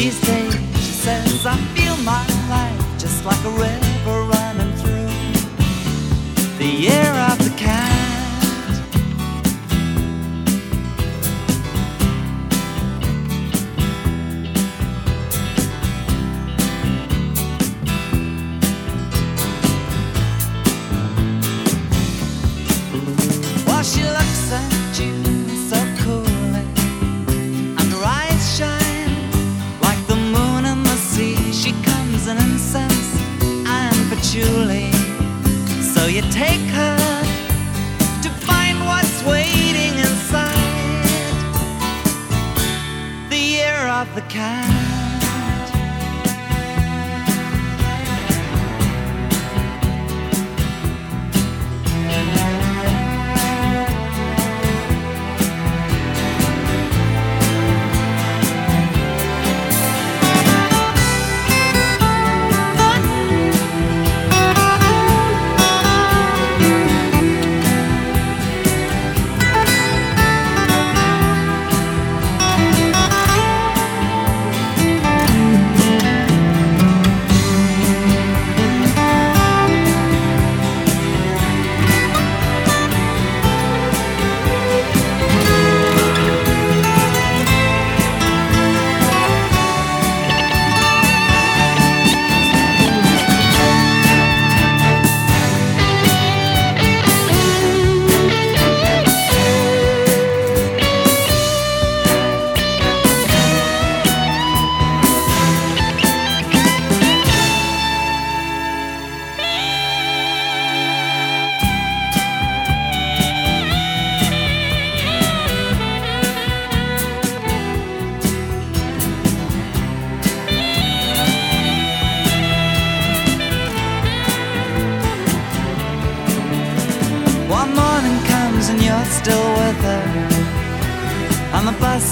these.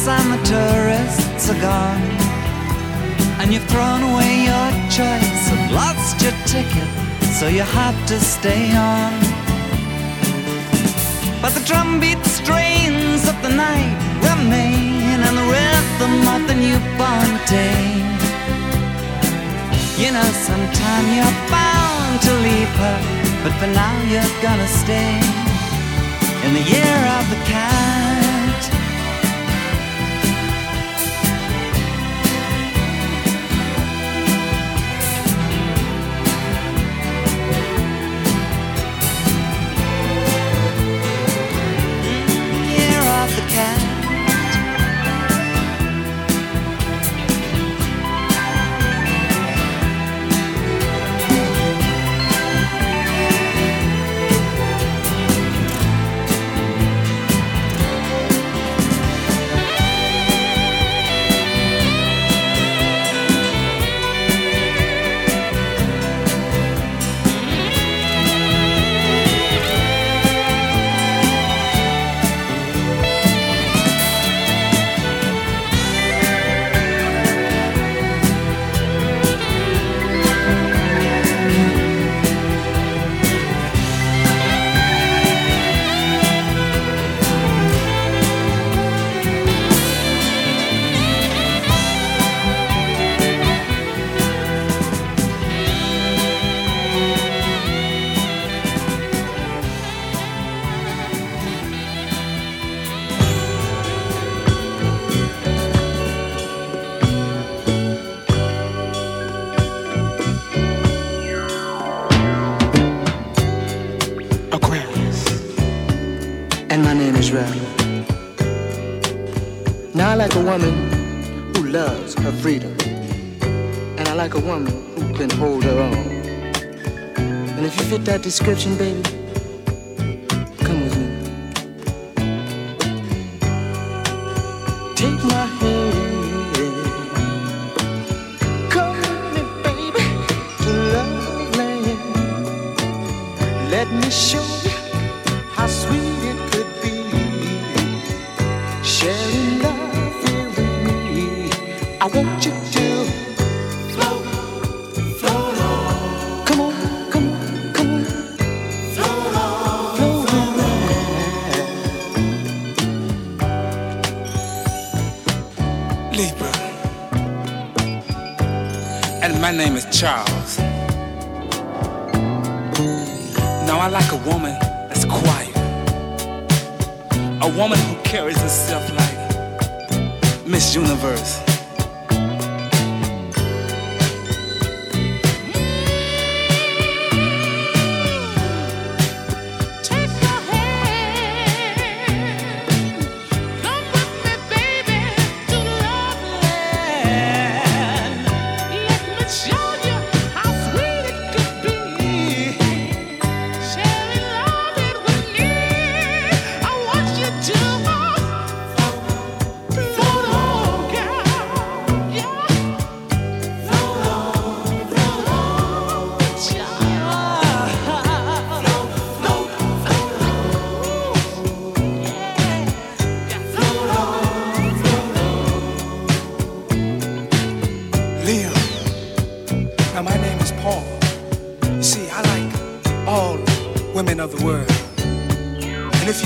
And the tourists are gone. And you've thrown away your choice and lost your ticket, so you have to stay on. But the drumbeat strains of the night remain, and the rhythm of the newborn day. You know, sometime you're bound to leave her, but for now you're gonna stay in the year of the cat. And my name is Ralph. Now I like a woman who loves her freedom. And I like a woman who can hold her own. And if you fit that description, baby,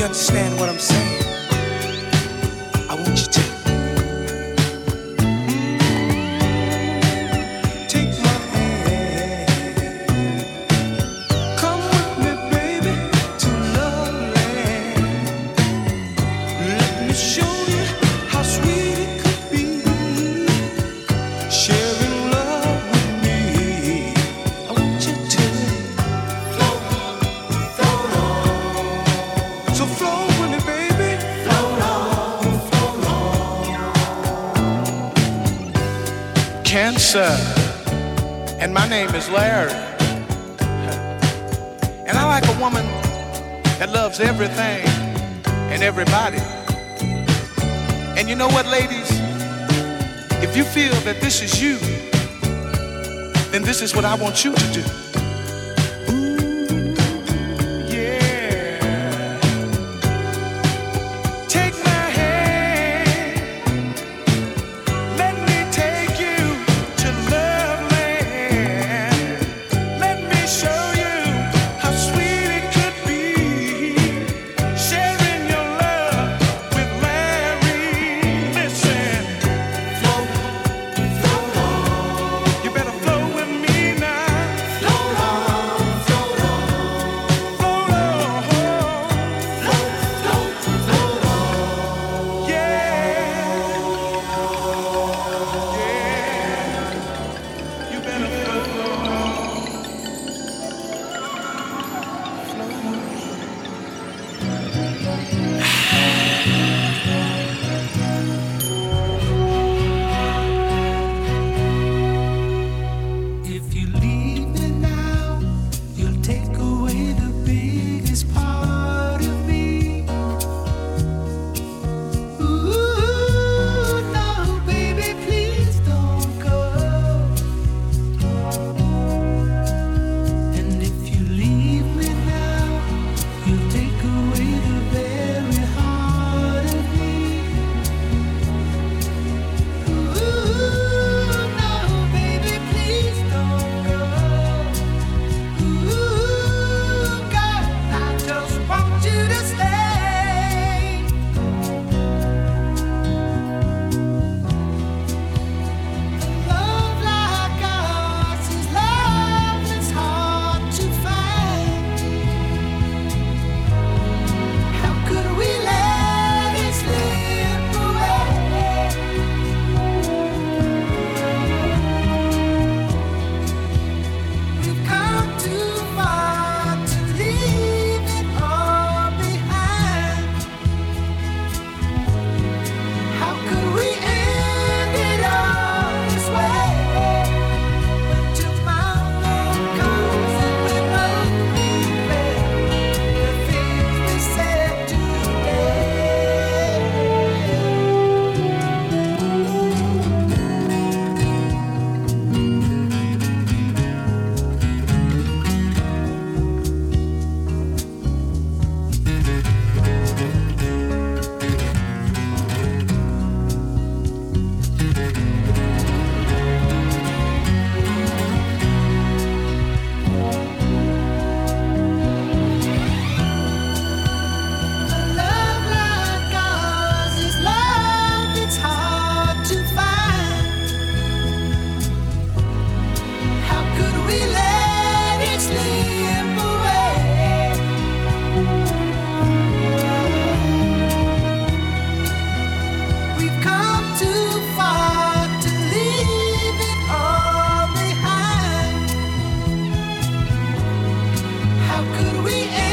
You understand what I'm saying? And my name is Larry. And I like a woman that loves everything and everybody. And you know what, ladies? If you feel that this is you, then this is what I want you to do. You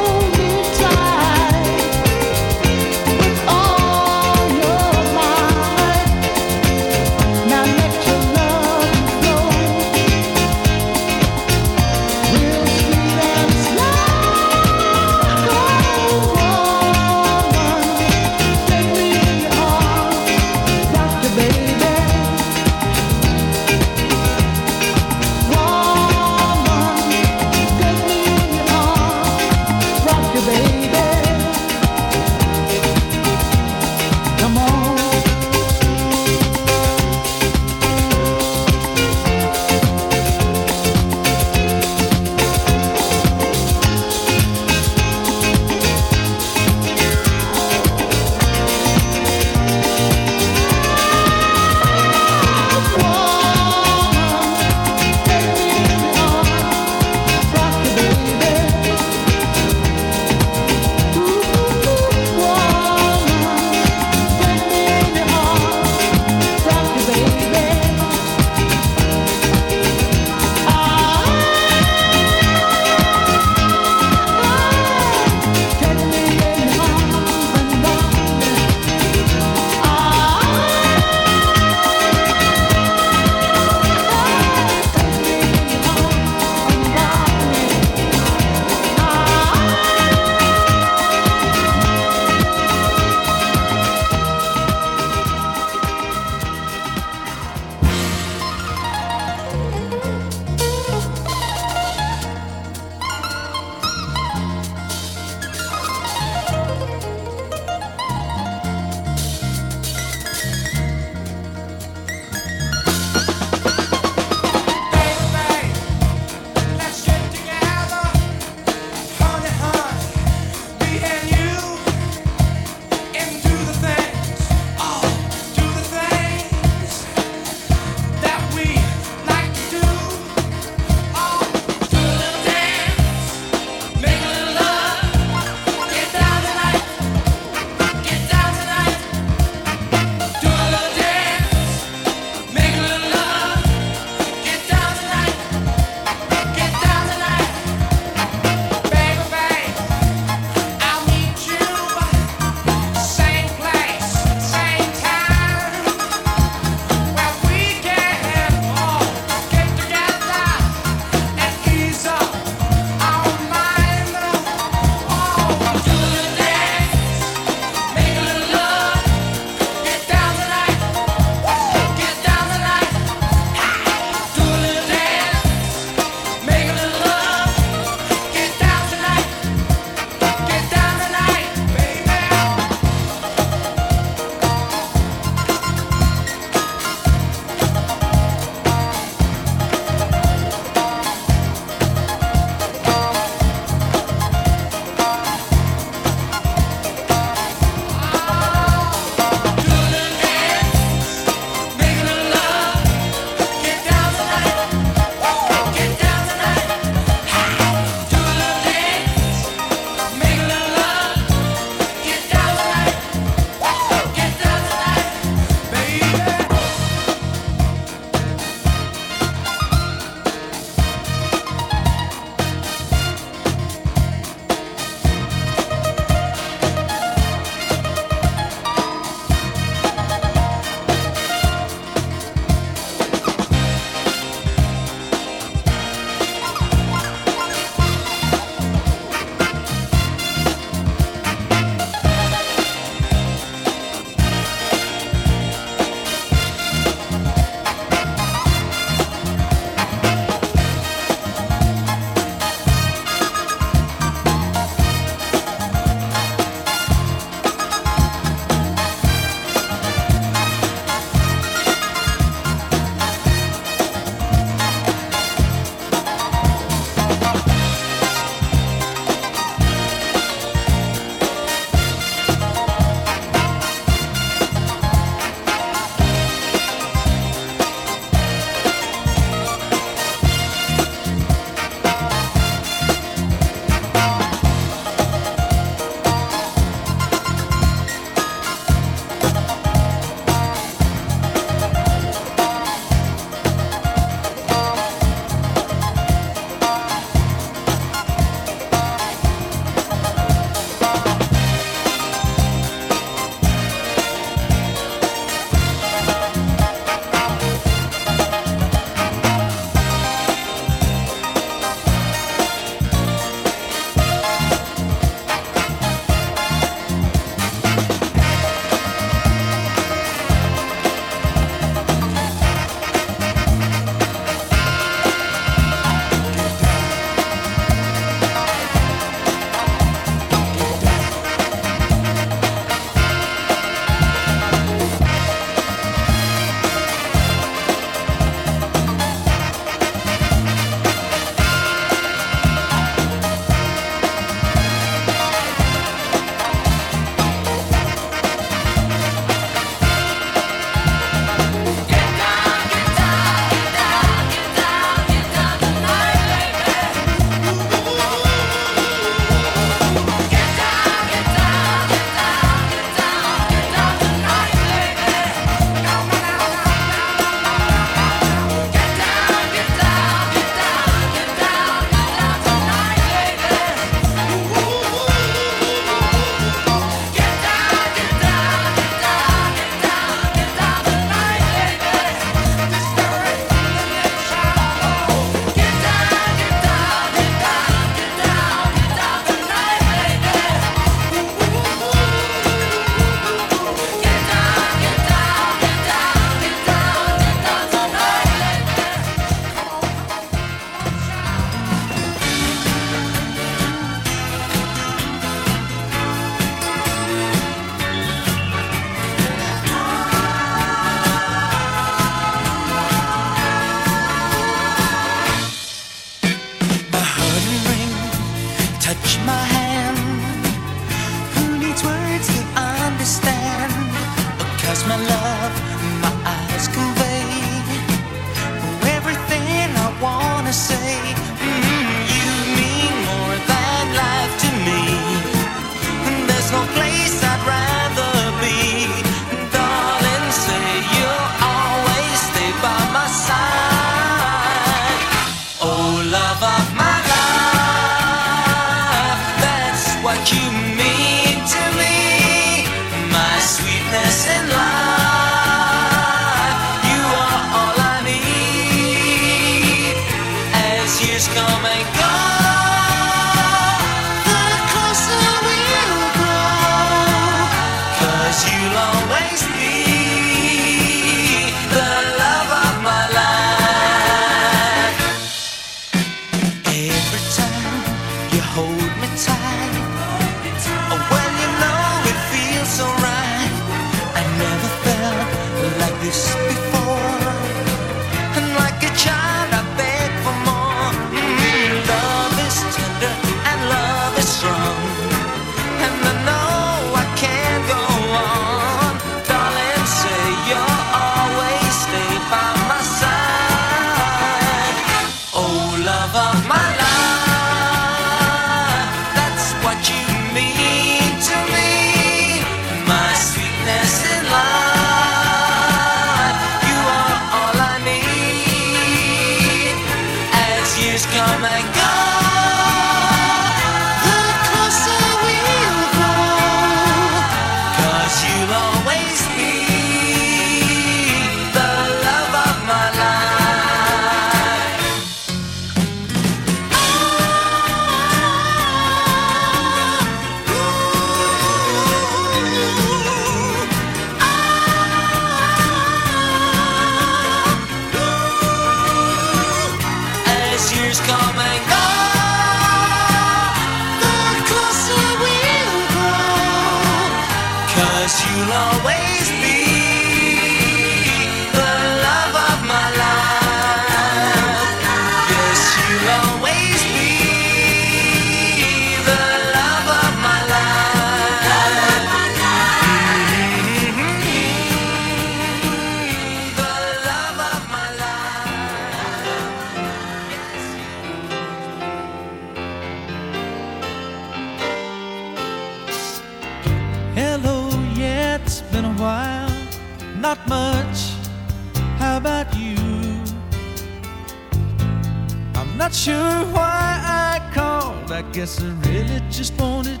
guess I really just wanted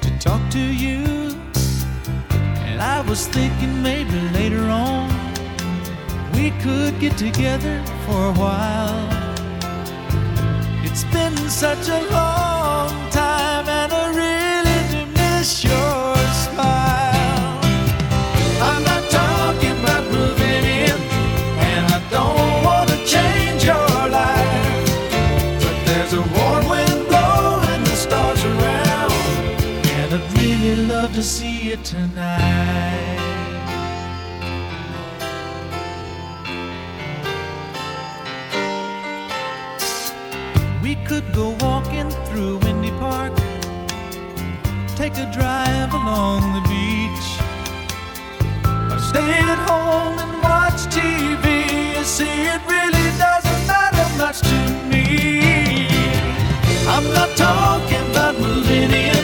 to talk to you. And I was thinking maybe later on we could get together for a while. It's been such a long here tonight. We could go walking through Windy Park, take a drive along the beach, or stay at home and watch TV. You see, it really doesn't matter much to me. I'm not talking about millennium.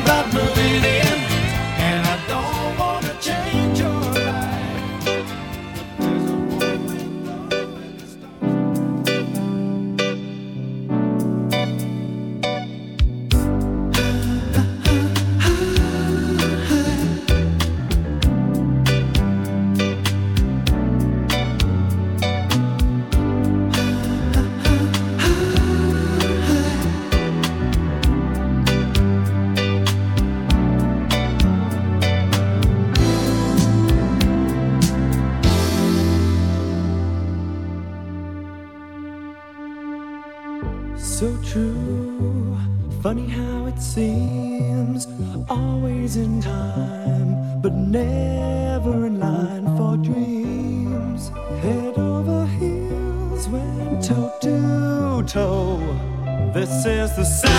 the sound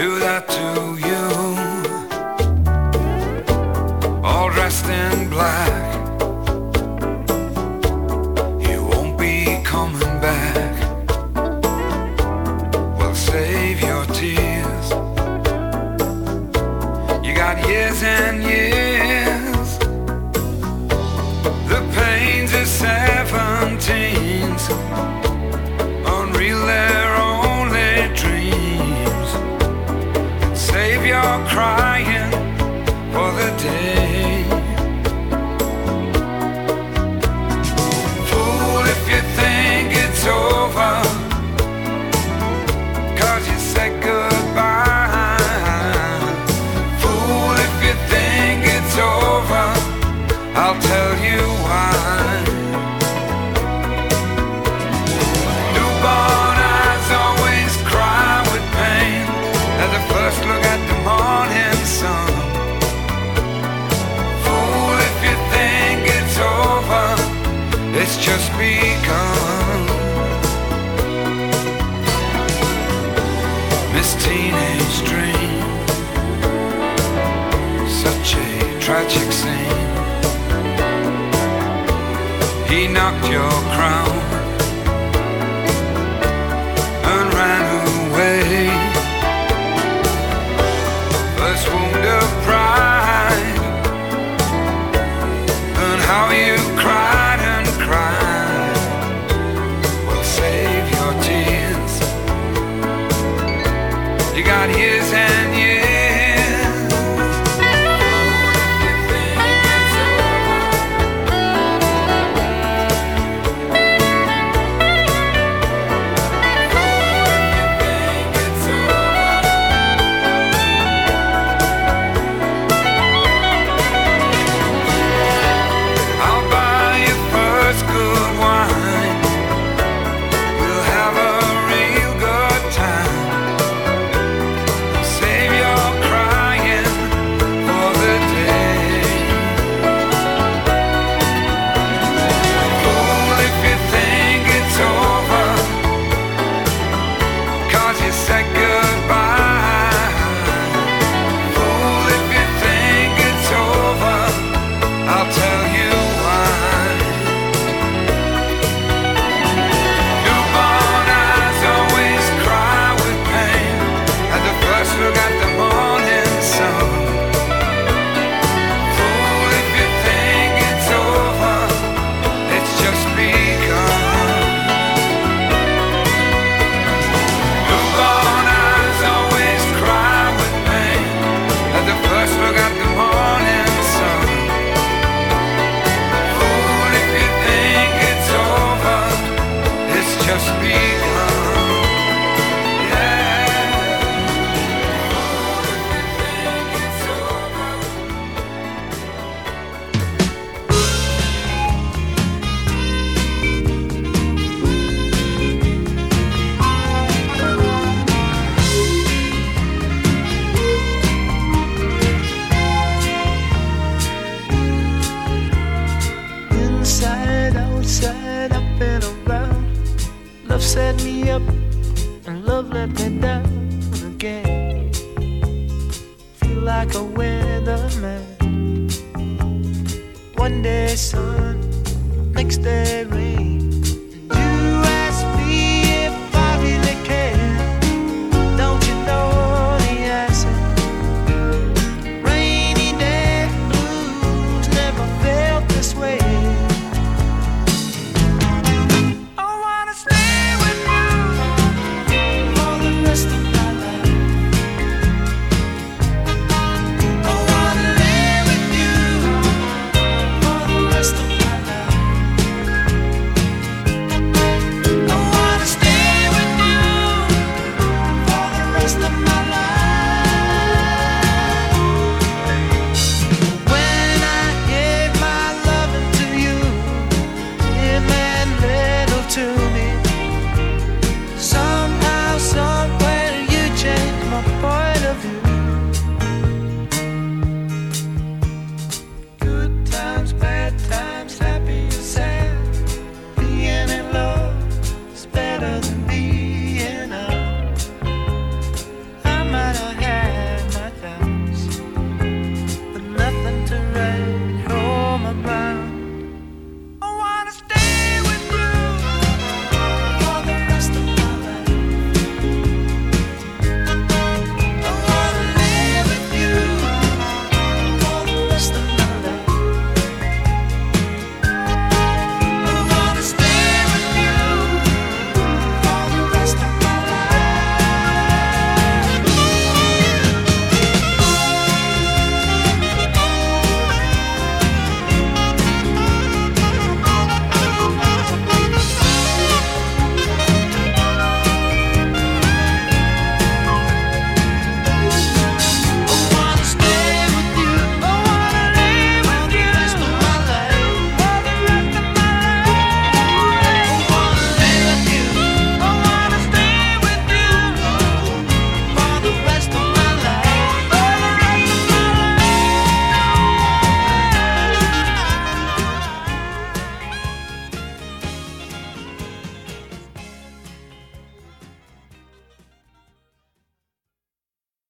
do that to you? All dressed in black.